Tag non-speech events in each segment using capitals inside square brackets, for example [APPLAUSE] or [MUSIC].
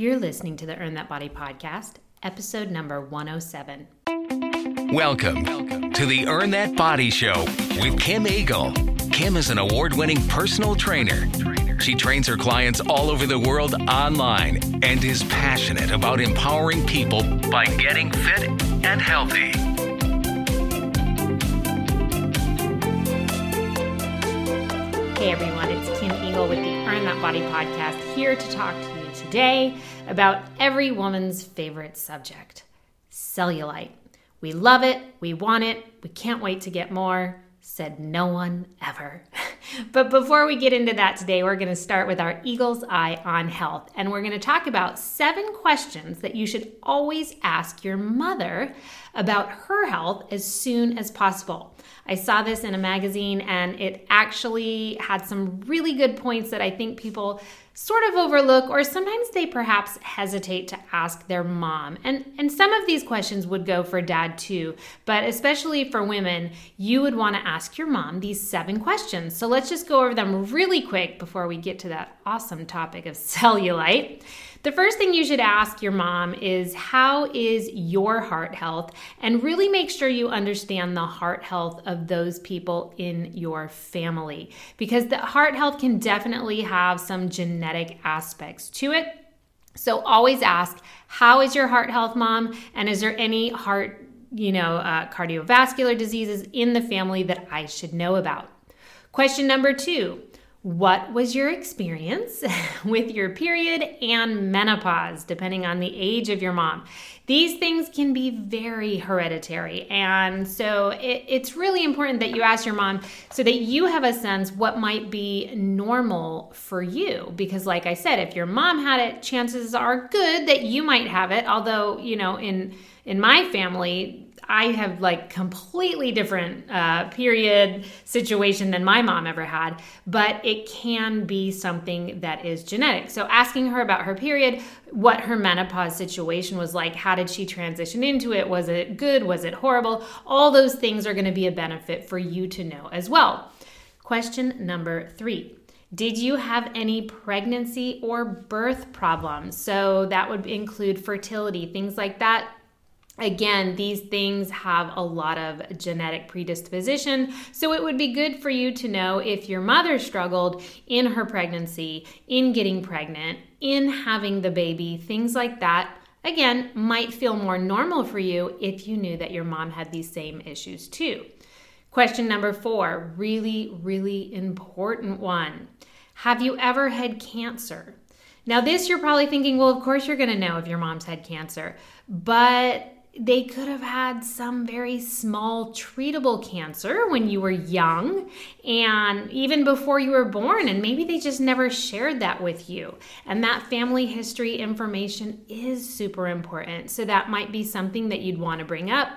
You're listening to the Earn That Body podcast, episode number 107. Welcome to the Earn That Body Show with Kim Eagle. Kim is an award winning personal trainer. She trains her clients all over the world online and is passionate about empowering people by getting fit and healthy. Hey everyone, it's Kim Eagle with the Earn That Body podcast here to talk to you today about every woman's favorite subject cellulite. We love it, we want it, we can't wait to get more, said no one ever. [LAUGHS] but before we get into that today, we're going to start with our Eagle's Eye on Health. And we're going to talk about seven questions that you should always ask your mother about her health as soon as possible. I saw this in a magazine and it actually had some really good points that I think people sort of overlook or sometimes they perhaps hesitate to ask their mom. And and some of these questions would go for dad too, but especially for women, you would want to ask your mom these seven questions. So let's just go over them really quick before we get to that awesome topic of [LAUGHS] cellulite. The first thing you should ask your mom is how is your heart health? And really make sure you understand the heart health of those people in your family because the heart health can definitely have some genetic aspects to it. So always ask, how is your heart health, mom? And is there any heart, you know, uh, cardiovascular diseases in the family that I should know about? Question number two what was your experience [LAUGHS] with your period and menopause, depending on the age of your mom? These things can be very hereditary. And so it, it's really important that you ask your mom so that you have a sense what might be normal for you. Because, like I said, if your mom had it, chances are good that you might have it. Although, you know, in in my family, I have like completely different uh, period situation than my mom ever had, but it can be something that is genetic. So asking her about her period, what her menopause situation was like, how did she transition into it? Was it good? Was it horrible? All those things are going to be a benefit for you to know as well. Question number three. Did you have any pregnancy or birth problems? So that would include fertility, things like that Again, these things have a lot of genetic predisposition, so it would be good for you to know if your mother struggled in her pregnancy, in getting pregnant, in having the baby, things like that. Again, might feel more normal for you if you knew that your mom had these same issues too. Question number four, really, really important one. Have you ever had cancer? Now, this you're probably thinking, well, of course you're going to know if your mom's had cancer, but they could have had some very small treatable cancer when you were young and even before you were born, and maybe they just never shared that with you. And that family history information is super important. So that might be something that you'd want to bring up.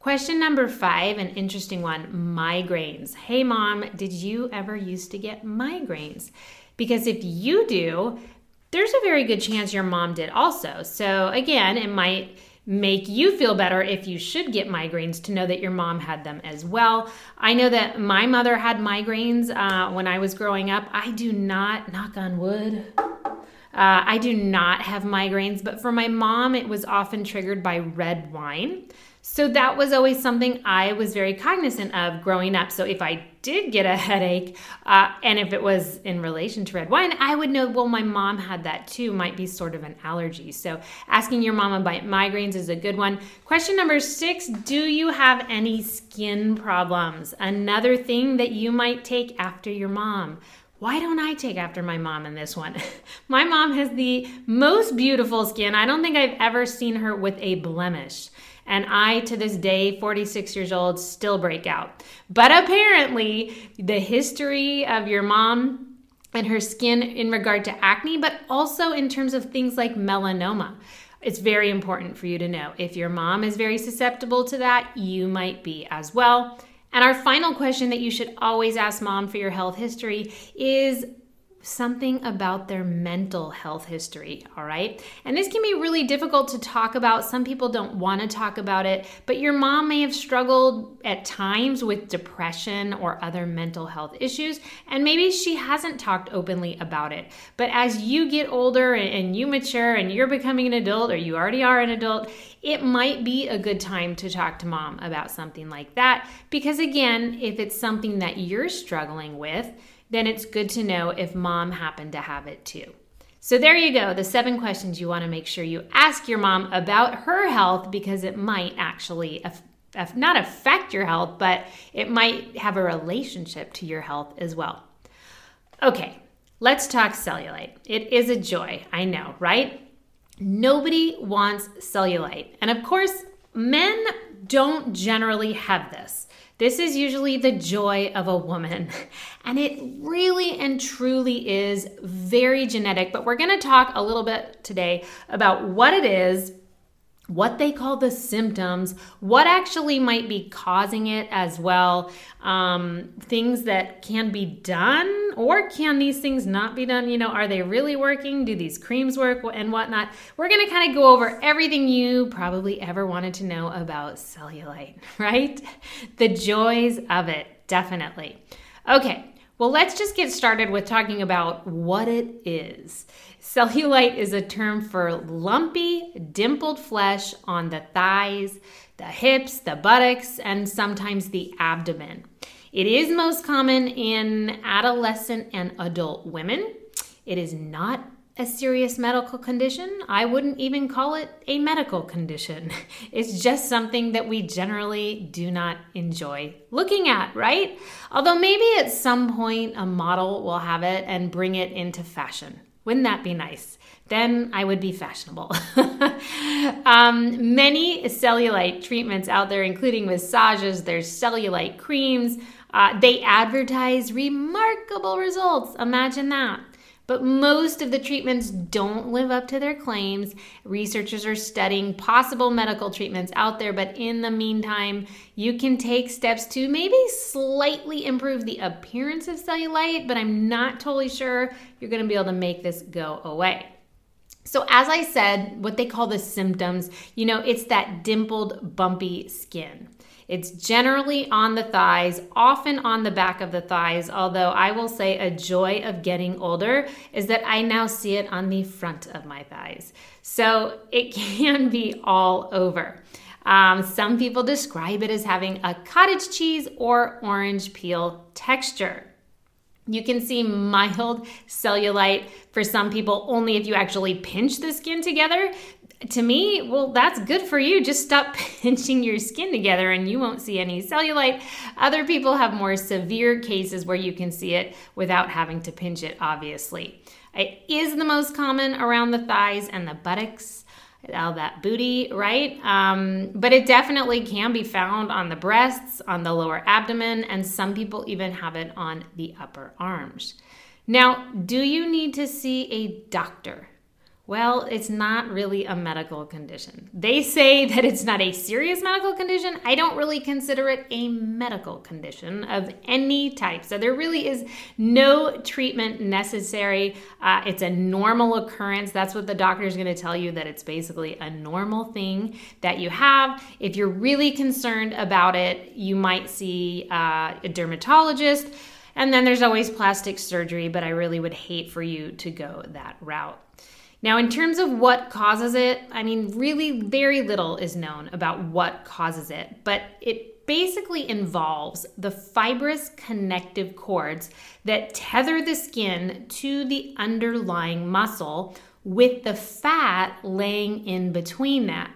Question number five, an interesting one migraines. Hey, mom, did you ever used to get migraines? Because if you do, there's a very good chance your mom did also. So, again, it might make you feel better if you should get migraines to know that your mom had them as well. I know that my mother had migraines uh, when I was growing up. I do not, knock on wood. Uh, I do not have migraines, but for my mom, it was often triggered by red wine. So that was always something I was very cognizant of growing up. So if I did get a [LAUGHS] headache, uh, and if it was in relation to red wine, I would know, well, my mom had that too, might be sort of an allergy. So asking your mom about migraines is a good one. Question number six Do you have any skin problems? Another thing that you might take after your mom why don't I take after my mom in this one? [LAUGHS] my mom has the most beautiful skin. I don't think I've ever seen her with a blemish. And I, to this day, 46 years old, still break out. But apparently, the history of your mom and her skin in regard to acne, but also in terms of things like melanoma. It's very important for you to know. If your mom is very susceptible to that, you might be as well. And our final question that you should always ask mom for your health history is something about their mental health history, all right? And this can be really difficult to talk about. Some people don't want to talk about it, but your mom may have struggled at times with depression or other mental health issues, and maybe she hasn't talked openly about it. But as you get older and you mature and you're becoming an adult or you already are an adult, it might be a good time to talk to mom about something like that because again, if it's something that you're struggling with, then it's good to know if mom happened to have it too. So, there you go, the seven questions you want to make sure you ask your mom about her health because it might actually not affect your health, but it might have a relationship to your health as well. Okay, let's talk cellulite. It is a joy, I know, right? Nobody wants cellulite. And of course, men don't generally have this. This is usually the joy of a woman. And it really and truly is very genetic. But we're to talk a little bit today about what it is what they call the symptoms, what actually might be causing it as well, um, things that can be done, or can these things not be done? You know, are they really working? Do these creams work and whatnot? We're gonna kind of go over everything you probably ever wanted to know about cellulite, [LAUGHS] right? The joys of it, definitely. Okay, well, let's just get started with talking about what it is. Cellulite is a term for lumpy, dimpled flesh on the thighs, the hips, the buttocks, and sometimes the abdomen. It is most common in adolescent and adult women. It is not a serious medical condition. I wouldn't even call it a medical condition. [LAUGHS] It's just something that we generally do not enjoy looking at, right? Although maybe at some point a model will have it and bring it into fashion. Wouldn't that be nice? Then I would be fashionable. [LAUGHS] um, many cellulite treatments out there, including massages, there's cellulite creams. Uh, they advertise remarkable results. Imagine that. But most of the treatments don't live up to their claims. Researchers are studying possible medical treatments out there, but in the meantime, you can take steps to maybe slightly improve the appearance of cellulite, but I'm not totally sure you're gonna be able to make this go away. So, as I said, what they call the symptoms, you know, it's that dimpled, bumpy skin. It's generally on the thighs, often on the back of the thighs, although I will say a joy of getting older is that I now see it on the front of my thighs. So it [LAUGHS] can be all over. Um, some people describe it as having a cottage cheese or orange peel texture. You can see mild cellulite for some people only if you actually pinch the skin together to me, well, that's good for you. Just stop [LAUGHS] pinching your skin together and you won't see any cellulite. Other people have more severe cases where you can see it without having to pinch it, obviously. It is the most common around the thighs and the buttocks, all that booty, right? Um, but it definitely can be found on the breasts, on the lower abdomen, and some people even have it on the upper arms. Now, do you need to see a doctor? Well, it's not really a medical condition. They say [LAUGHS] that it's not a serious medical condition. I don't really consider it a medical condition of any type. So there really is no treatment necessary. Uh, it's a normal occurrence. That's what the doctor is going to tell you that it's basically a normal thing that you have. If you're really concerned about it, you might see uh, a dermatologist. And then there's always plastic surgery, but I really would hate for you to go that route. Now, in terms of what causes it, I mean, really very little is known about what causes it, but it basically involves the fibrous connective cords that tether the skin to the underlying muscle with the fat laying in between that.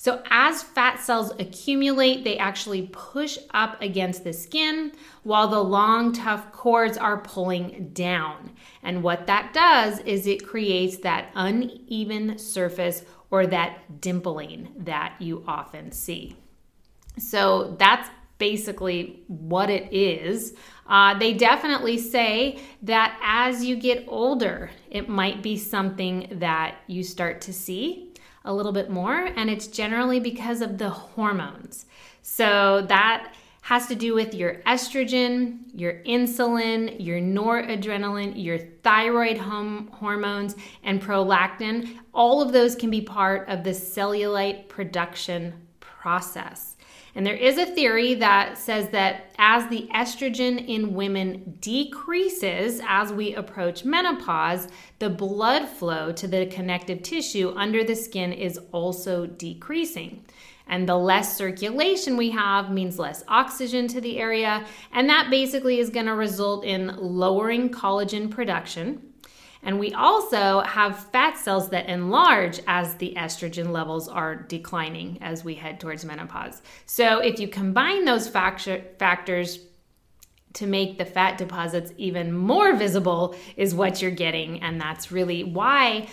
So, as fat cells accumulate, they actually push up against the skin while the long, tough cords are pulling down. And what that does is it creates that uneven surface or that dimpling that you often see. So, that's basically what it is. Uh, they definitely say that as you get older, it might be something that you start to see a little bit more, and it's generally because of the hormones. So that has to do with your estrogen, your insulin, your noradrenaline, your thyroid hom- hormones, and prolactin. All of those can be part of the cellulite production process. And there is a theory that says that as the estrogen in women decreases as we approach menopause, the blood flow to the connective tissue under the skin is also decreasing. And the less circulation we have means less oxygen to the area. And that basically is going to result in lowering collagen production and we also have fat cells that enlarge as the estrogen levels are declining as we head towards menopause. So if you combine those factor- factors to make the fat deposits even more visible, is what you're getting. And that's really why,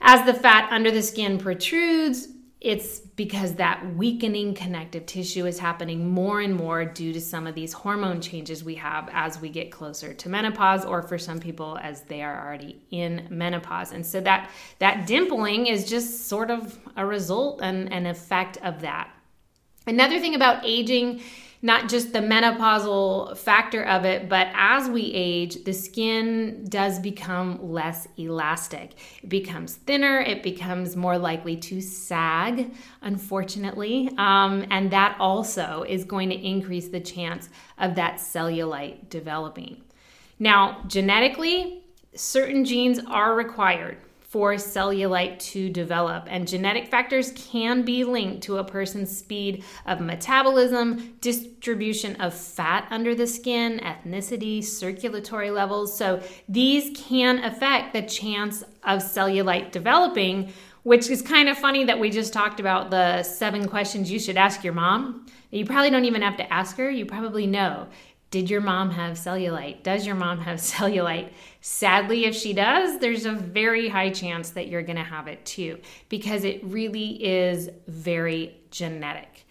as the fat under the skin protrudes, it's because that weakening connective tissue is happening more and more due to some of these hormone changes we have as we get closer to menopause or for some people as they are already in menopause. And so that that dimpling is just sort of a result and an effect of that. Another thing about aging not just the menopausal factor of it, but as we age, the skin does become less elastic. It becomes thinner, it becomes more likely to sag, unfortunately. Um, and that also is going to increase the chance of that cellulite developing. Now, genetically, certain genes are required for cellulite to develop. And genetic factors can be linked to a person's speed of metabolism, distribution of fat under the skin, ethnicity, circulatory levels. So these can affect the chance of cellulite developing. Which is kind of funny that we just talked about the seven questions you should ask your mom. You probably don't even have to ask her, you probably know. Did your mom have cellulite? Does your mom have [LAUGHS] cellulite? Sadly, if she does, there's a very high chance that you're going to have it too, because it really is very genetic.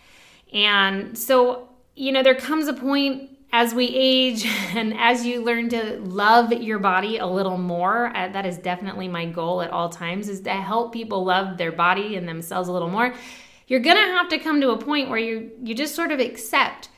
And so, you know, there comes a point as we age [LAUGHS] and as you learn to love your body a little more uh, that is definitely my goal at all times is to help people love their body and themselves a little more you're going to have to come to a point where you you just sort of accept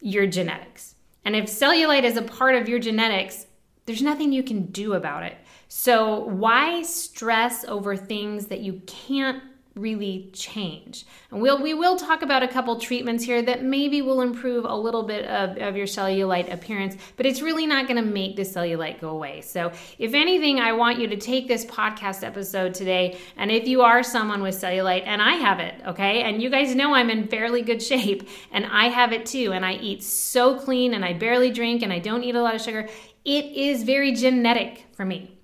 your genetics and if cellulite is a part of your genetics, there's nothing you can do about it. So, why stress over things that you can't really change. And we'll, we will talk about a couple treatments here that maybe will improve a little bit of, of your cellulite appearance, but it's really not going to make the cellulite go away. So, if anything, I want you to take this podcast episode today. And if you are someone with cellulite, and I have it, okay, and you guys know I'm in fairly good shape, and I have it too, and I eat so clean, and I barely drink, and I don't eat a lot of sugar, it is very genetic for me.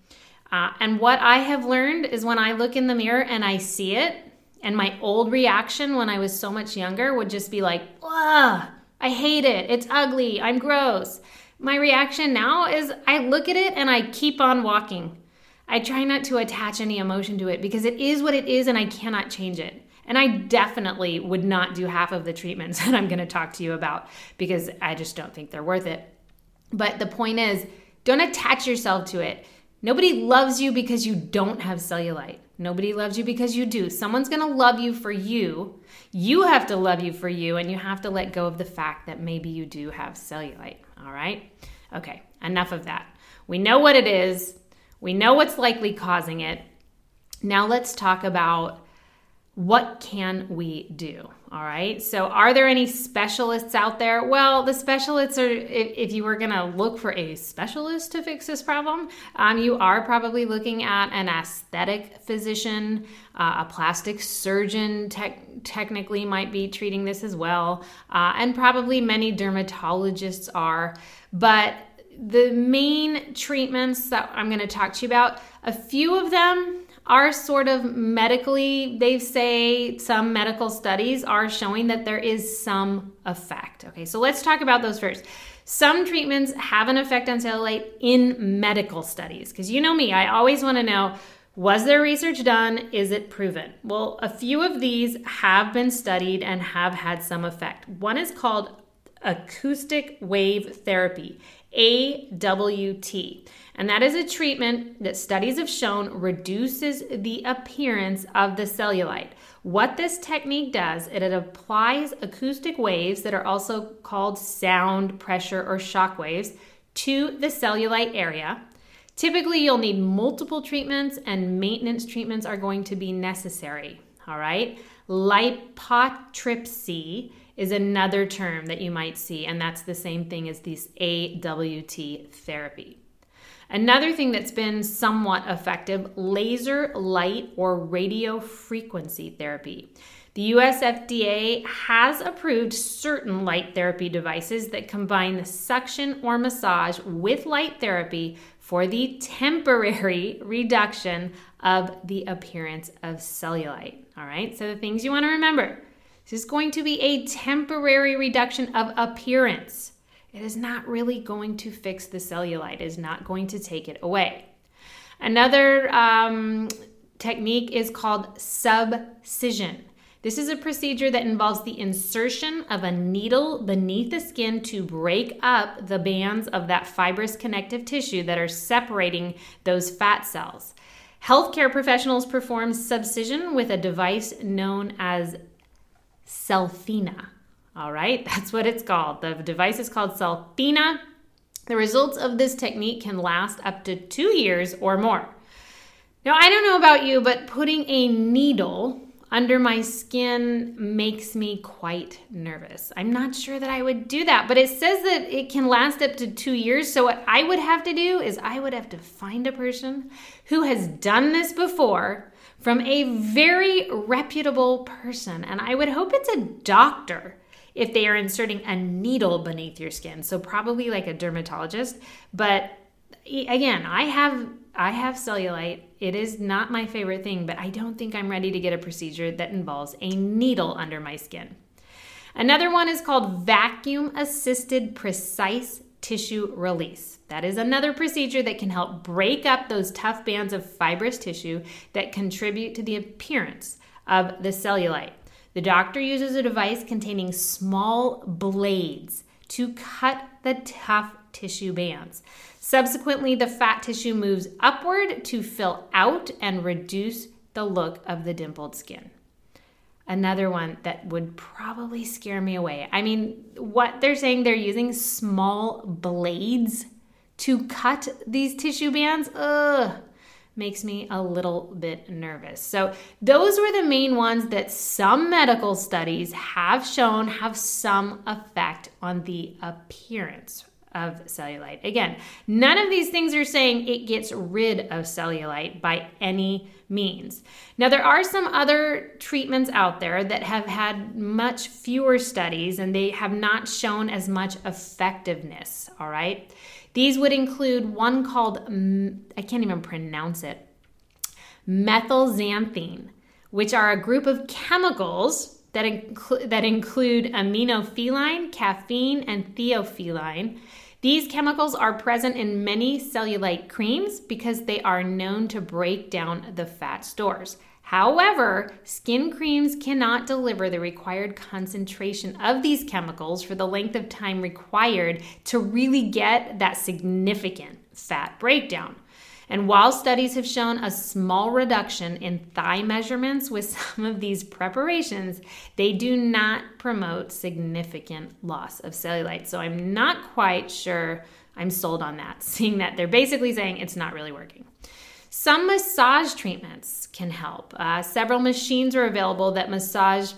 Uh, and what I have learned is when I look in the mirror and I see it, and my old reaction when I was so much younger would just be like, ugh, I hate it. It's ugly. I'm gross. My reaction now is I look at it and I keep on walking. I try not to attach any emotion to it because it is what it is and I cannot change it. And I definitely would not do half of the treatments [LAUGHS] that I'm going to talk to you about because I just don't think they're worth it. But the point is, don't attach yourself to it. Nobody loves you because you don't have cellulite. Nobody loves you because you do. Someone's to love you for you. You have to love you for you, and you have to let go of the fact that maybe you do have cellulite. All right? Okay, enough of that. We know what it is, we know what's likely causing it. Now let's talk about what can we do? All right. So, are there any specialists out there? Well, the specialists are, if, you were going to look for a specialist to fix this problem, um, you are probably looking at an aesthetic physician, uh, a plastic surgeon, technically might be treating this as well, uh, and probably many dermatologists are. But the main treatments that I'm going to talk to you about, a few of them are sort of medically, they say some medical studies are showing that there is some effect. Okay, so let's talk about those first. Some treatments have an effect on cellulite in medical studies because you know me, I always want to know was there research done? Is it proven? Well, a few of these have been studied and have had some effect. One is called acoustic wave therapy, AWT. And that is a treatment that studies have shown reduces the appearance of the cellulite. What this technique does, it, it applies acoustic waves that are also called sound, pressure, or shock waves to the cellulite area. Typically, you'll need multiple treatments, and maintenance treatments are going to be necessary. All right. Lipotropsy is another term that you might see, and that's the same thing as this AWT therapy. Another thing that's been somewhat effective laser, light, or radio frequency therapy. The US FDA has approved certain light therapy devices that combine the suction or massage with light therapy for the temporary [LAUGHS] reduction of the appearance of cellulite. All right, so the things you want to remember this is going to be a temporary reduction of appearance. It is not really going to fix the cellulite, it is not going to take it away. Another um, technique is called subcision. This is a procedure that involves the insertion of a needle beneath the skin to break up the bands of that fibrous connective tissue that are separating those fat cells. Healthcare professionals perform subcision with a device known as Cellfina. All right, [LAUGHS] that's what it's called. The device is called Cellfina. The results of this technique can last up to two years or more. Now, I don't know about you, but putting a needle under my skin makes me quite nervous. I'm not sure that I would do that, but it says that it can last up to two years. So, what I would have to do is I would have to find a person who has done this before from a very reputable person. And I would hope it's a doctor if they are inserting a needle beneath your skin. So probably like a dermatologist. But again, I have I have cellulite. It is not my favorite thing, but I don't think I'm ready to get a procedure that involves a needle under my skin. Another one is called vacuum assisted precise tissue release. That is another procedure that can help break up those tough bands of fibrous tissue that contribute to the appearance of the cellulite. The doctor uses a device containing small blades to cut the tough tissue bands. Subsequently, the fat tissue moves upward to fill out and reduce the look of the dimpled skin another one that would probably scare me away. I mean, what they're saying they're using small blades to cut these tissue bands, ugh, makes me a little bit nervous. So, those were the main ones that some medical studies have shown have some effect on the appearance of cellulite. Again, none of these things are saying it gets rid of cellulite by any means. Now, there are some other treatments out there that have had much fewer studies and they have not shown as much effectiveness, all right? These would include one called, I can't even pronounce it, methylxanthine, which are a group of chemicals that, inclu- that include aminophylline, caffeine, and theophylline. These chemicals are present in many cellulite creams because they are known to break down the fat stores. However, skin creams cannot deliver the required concentration of these chemicals for the length of time required to really get that significant fat breakdown. And while studies have shown a small reduction in thigh measurements with [LAUGHS] some of these preparations, they do not promote significant loss of cellulite. So I'm not quite sure I'm sold on that, [LAUGHS] seeing that they're basically saying it's not really working. Some massage treatments can help. Uh, several machines are available that massage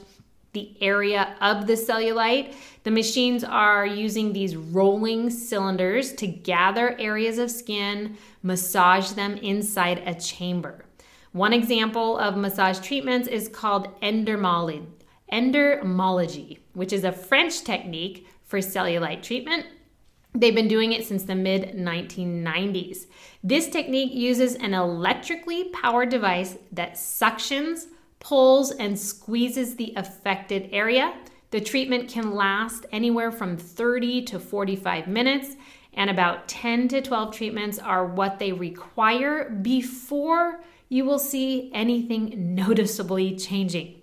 the area of the cellulite. The machines are using these rolling cylinders to gather areas of skin, massage them inside a chamber. One example of massage treatments is called endermology, which is a French technique for cellulite treatment. They've been doing it since the mid 1990s. This technique uses an electrically powered device that suctions, pulls, and squeezes the affected area. The treatment can last anywhere from 30 to 45 minutes, and about 10 to 12 treatments are what they require before you will see anything noticeably changing.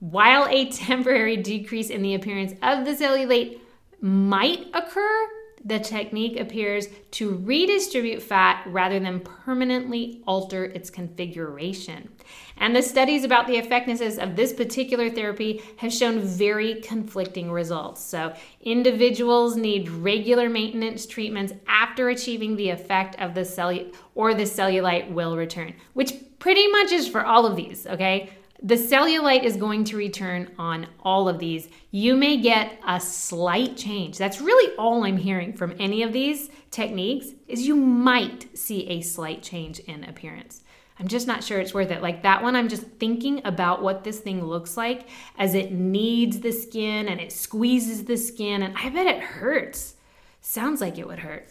While a [LAUGHS] temporary decrease in the appearance of the cellulite might occur, the technique appears to redistribute fat rather than permanently alter its configuration. And the studies about the effectiveness of this particular therapy have shown very conflicting results. So, individuals need regular maintenance treatments after achieving the effect of the cellu- or the cellulite will return, which pretty much is for all of these, okay? The cellulite is going to return on all of these. You may get a slight change. That's really all I'm hearing from any of these techniques is you might see a slight change in appearance. I'm just not sure it's worth it. Like that one, I'm just thinking about what this thing looks like as it kneads the skin and it squeezes the skin, and I bet it hurts. Sounds like it would hurt.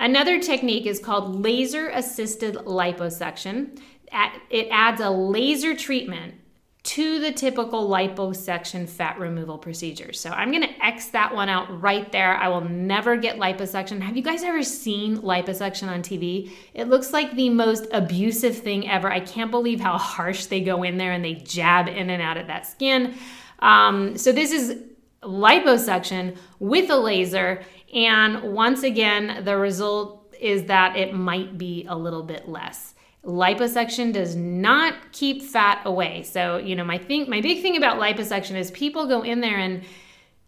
Another technique is called laser assisted liposuction. It adds a laser treatment to the typical liposuction fat removal procedure. So I'm going to X that one out right there. I will never get liposuction. Have you guys ever seen liposuction on TV? It looks like the most abusive thing ever. I can't believe how harsh they go in there and they jab in and out of that skin. Um, so this is liposuction with a laser. And once again, the result is that it might be a little bit less liposuction does not keep fat away. So, you know, my thing my big thing about liposuction is people go in there and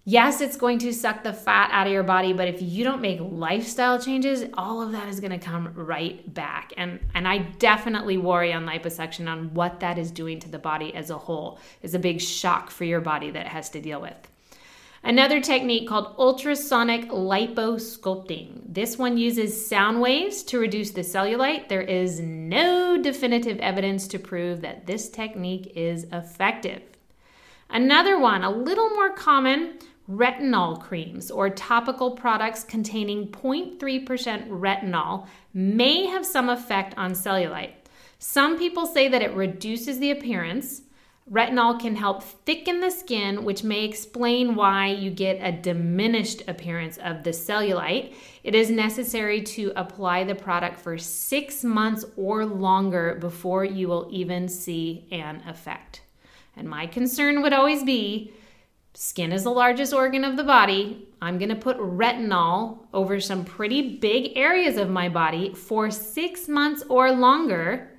yes, it's going to suck the fat out of your body, but if you don't make lifestyle changes, all of that is going to come right back. And and I definitely worry on liposuction on what that is doing to the body as a whole. Is a big shock for your body that has to deal with. Another technique called ultrasonic liposculpting. This one uses sound waves to reduce the cellulite. There is no definitive evidence to prove that this technique is effective. Another one, a little more common, retinol creams or topical products containing 0.3% retinol may have some effect on cellulite. Some people say that it reduces the appearance. Retinol can help thicken the skin, which may explain why you get a diminished appearance of the cellulite. It is necessary to apply the product for six months or longer before you will even see an effect. And my concern would always be skin is the largest organ of the body. I'm going to put retinol over some pretty big areas of my body for six months or longer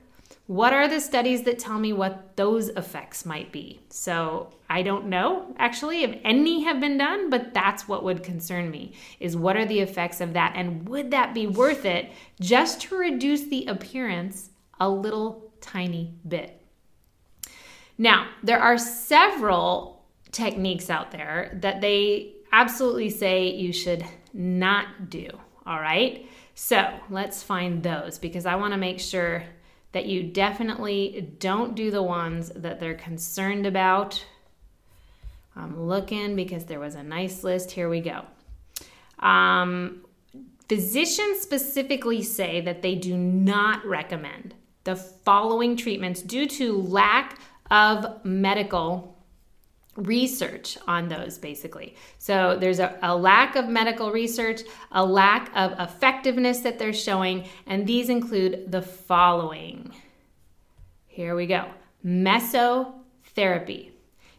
what are the studies that tell me what those effects might be? So I don't know actually if any have been done, but that's what would concern me is what are the effects of that and would that be worth it just to reduce the appearance a little tiny bit? Now, there are several techniques out there that they absolutely say you should not do, all right? So, let's find those because I want to make sure that you definitely don't do the ones that they're concerned about. I'm looking because there was a nice list. Here we go. Um, physicians specifically say that they do not recommend the following treatments due to lack of medical research on those basically. So there's a, a, lack of medical research, a lack of effectiveness that they're showing, and these include the following. Here we go mesotherapy.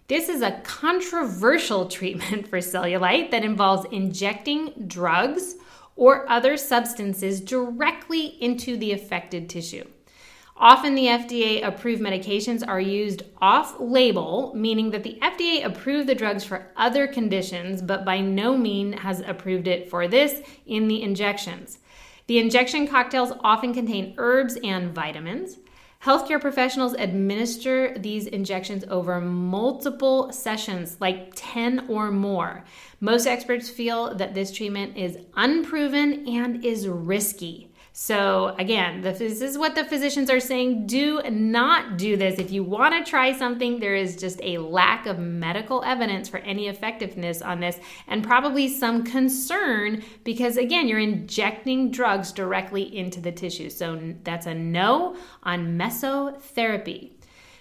This is a controversial [LAUGHS] treatment for cellulite that involves injecting drugs or other substances directly into the affected tissue. Often, the FDA approved medications are used off label, meaning that the FDA approved the drugs for other conditions, but by no means has approved it for this in the injections. The injection cocktails often contain herbs and vitamins. Healthcare professionals administer these injections over multiple sessions, like 10 or more. Most experts feel that this treatment is unproven and is risky. So, again, this is what the physicians are saying. Do not do this. If you want to try something, there is just a lack of medical evidence for any effectiveness on this, and probably some concern because, again, you're injecting drugs directly into the tissue. So, that's a no on mesotherapy.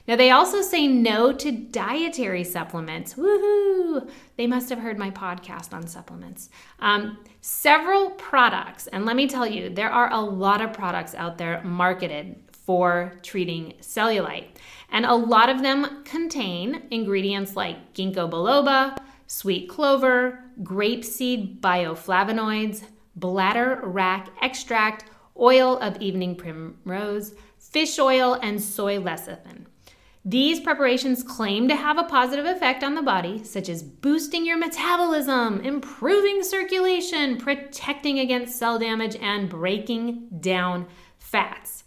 Now, they also say no to dietary supplements. Woohoo! They must have heard my podcast on supplements. Um, several products, and let me tell you, there are a lot of products out there marketed for treating cellulite. And a lot of them contain ingredients like ginkgo biloba, sweet clover, grapeseed bioflavonoids, bladder wrack extract, oil of evening primrose, fish oil, and soy lecithin. These preparations claim to have a positive effect on the body, such as boosting your metabolism, improving circulation, protecting against cell damage, and breaking down fats.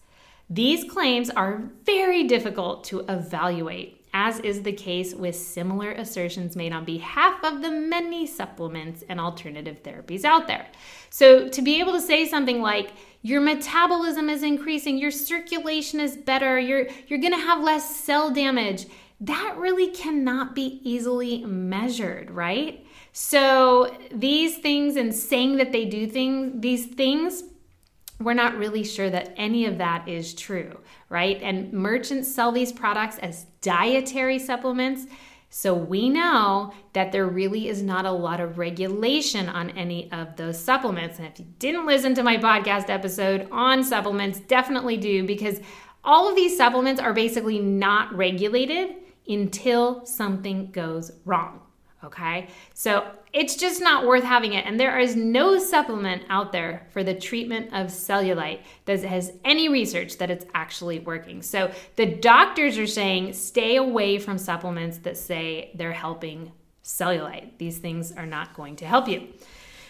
These claims are very difficult to evaluate, as is the case with similar assertions made on behalf of the many supplements and alternative therapies out there. So, to be able to say something like, your metabolism is increasing, your circulation is better, you're, you're gonna have less cell damage, that really cannot be easily measured, right? So, these things and saying that they do things, these things, we're not really sure that any of that is true, right? And merchants sell these products as dietary supplements. So we know that there really is not a lot of regulation on any of those supplements. And if you didn't listen to my podcast episode on supplements, definitely do because all of these supplements are basically not regulated until something goes wrong. Okay, so it's just not worth having it. And there is no supplement out there for the treatment of cellulite that has any research that it's actually working. So the doctors are saying stay away from supplements that say they're helping cellulite. These things are not going to help you.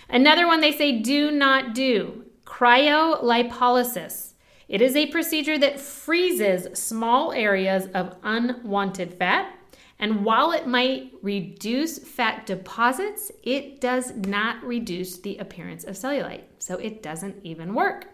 Another one they say do not do cryolipolysis. It is a procedure that freezes small areas of unwanted fat and while it might reduce fat deposits, it does not reduce the appearance of cellulite. So it doesn't even work.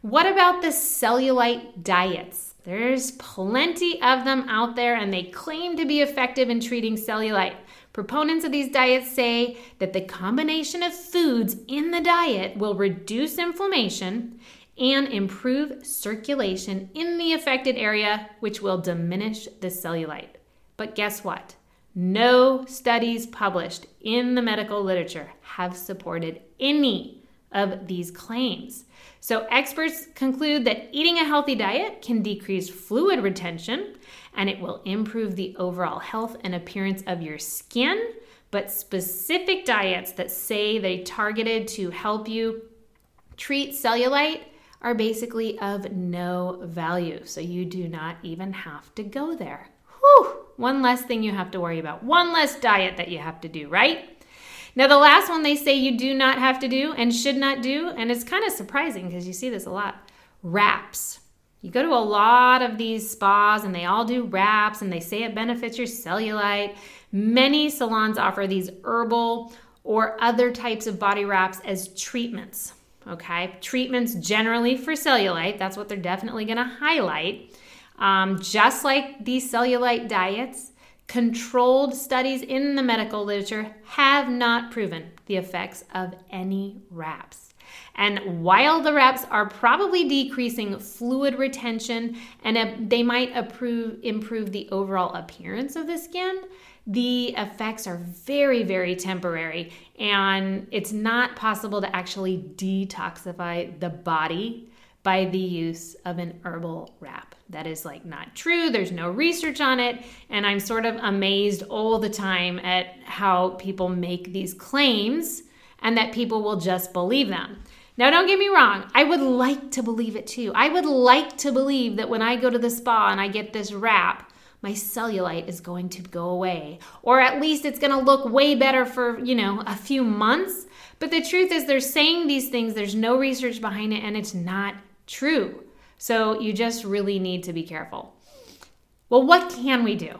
What about the cellulite diets? There's plenty of them out there and they claim to be effective in treating cellulite. Proponents of these diets say that the combination of foods in the diet will reduce inflammation and improve circulation in the affected area, which will diminish the cellulite. But guess what? No studies published in the medical literature have supported any of these claims. So, experts conclude that eating a healthy diet can decrease fluid retention and it will improve the overall health and appearance of your skin. But specific diets that say they targeted to help you treat cellulite are basically of no value. So, you do not even have to go there. One less thing you have to worry about. One less diet that you have to do, right? Now, the last one they say you do not have to do and should not do, and it's kind of surprising because you see this a lot wraps. You go to a lot of these spas and they all do wraps and they say it benefits your cellulite. Many salons offer these herbal or other types of body wraps as treatments. Okay, treatments generally for cellulite, that's what they're definitely going to highlight. Um, just like these cellulite diets, controlled studies in the medical literature have not proven the effects of any wraps. And while the wraps are probably decreasing fluid retention and they might improve, improve the overall appearance of the skin, the effects are very, very temporary. And it's not possible to actually detoxify the body by the use of an herbal wrap. That is like not true. There's no research on it. And I'm sort of amazed all the time at how people make these claims and that people will just believe them. Now, don't get me wrong, I would like to believe it too. I would like to believe that when I go to the spa and I get this wrap, my cellulite is going to go away, or at least it's going to look way better for, you know, a few months. But the truth is, they're saying these things, there's no research behind it, and it's not true. So you just really need to be careful. Well, what can we do?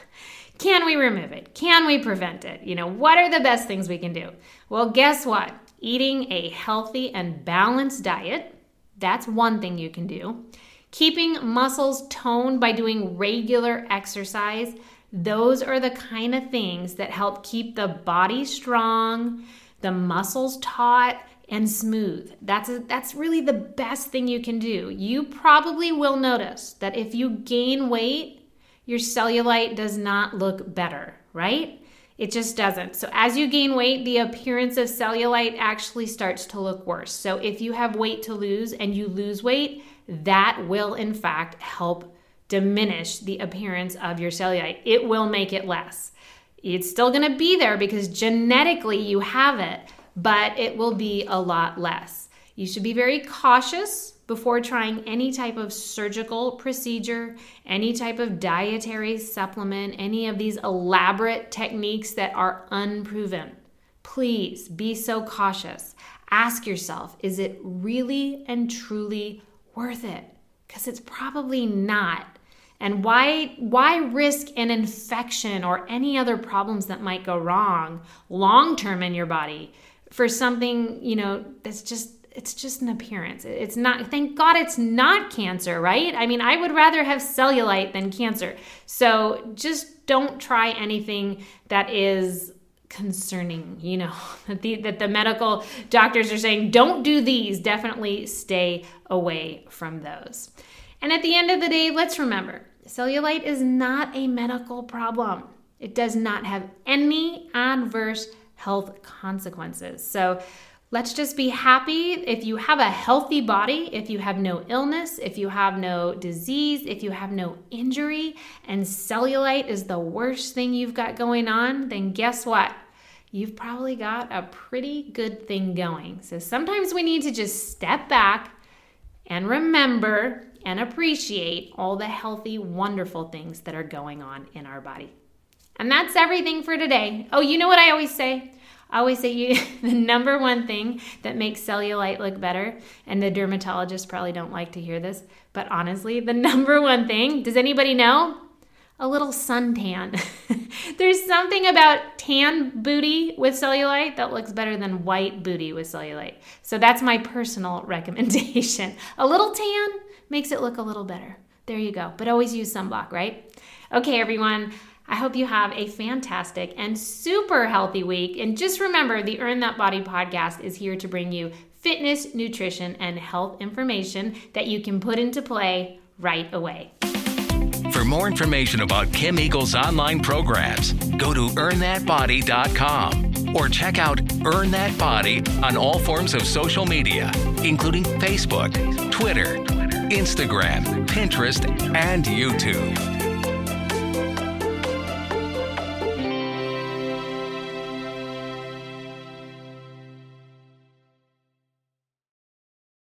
[LAUGHS] can we remove it? Can we prevent it? You know, what are the best things we can do? Well, guess what? Eating a healthy and balanced diet, that's one thing you can do. Keeping muscles toned by doing regular exercise, those are the kind of things that help keep the body strong, the muscles taut, and smooth. That's a, that's really the best thing you can do. You probably will notice that if you gain weight, your cellulite does not look better, right? It just doesn't. So as you gain weight, the appearance of cellulite actually starts to look worse. So if you have weight to lose and you lose weight, that will in fact help diminish the appearance of your cellulite. It will make it less. It's still going to be there because genetically you have it, but it will be a lot less. You should be very cautious before trying any type of surgical procedure, any type of dietary supplement, any of these elaborate techniques that are unproven. Please be so cautious. Ask yourself is it really and truly worth it? Because it's probably not. And why why risk an infection or any other problems that might go wrong long term in your body for something, you know, that's just it's just an appearance. It's not thank God it's not cancer, right? I mean, I would rather have cellulite than cancer. So just don't try anything that is concerning, you know, [LAUGHS] that the, that the medical doctors are saying don't do these, definitely stay away from those. And at the end of the day, let's remember Cellulite is not a medical problem. It does not have any adverse health consequences. So let's just be happy if you have a healthy body, if you have no illness, if you have no disease, if you have no injury, and cellulite is the worst thing you've got going on, then guess what? You've probably got a pretty good thing going. So sometimes we need to just step back and remember and appreciate all the healthy, wonderful things that are going on in our body. And that's everything for today. Oh, you know what I always say? I always say you, [LAUGHS] the number one thing that makes cellulite look better, and the dermatologists probably don't like to hear this, but honestly, the [LAUGHS] number one thing, does anybody know? A little suntan. [LAUGHS] There's something about tan booty with cellulite that looks better than white booty with cellulite. So that's my personal recommendation. A little tan makes it look a little better. There you go. But always use sunblock, right? Okay, everyone. I hope you have a fantastic and super healthy week. And just remember the Earn That Body podcast is here to bring you fitness, nutrition, and health information that you can put into play right away. For more information about Kim Eagle's online programs, go to earnthatbody.com or check out Earn That Body on all forms of social media, including Facebook, Twitter, Instagram, Pinterest, and YouTube.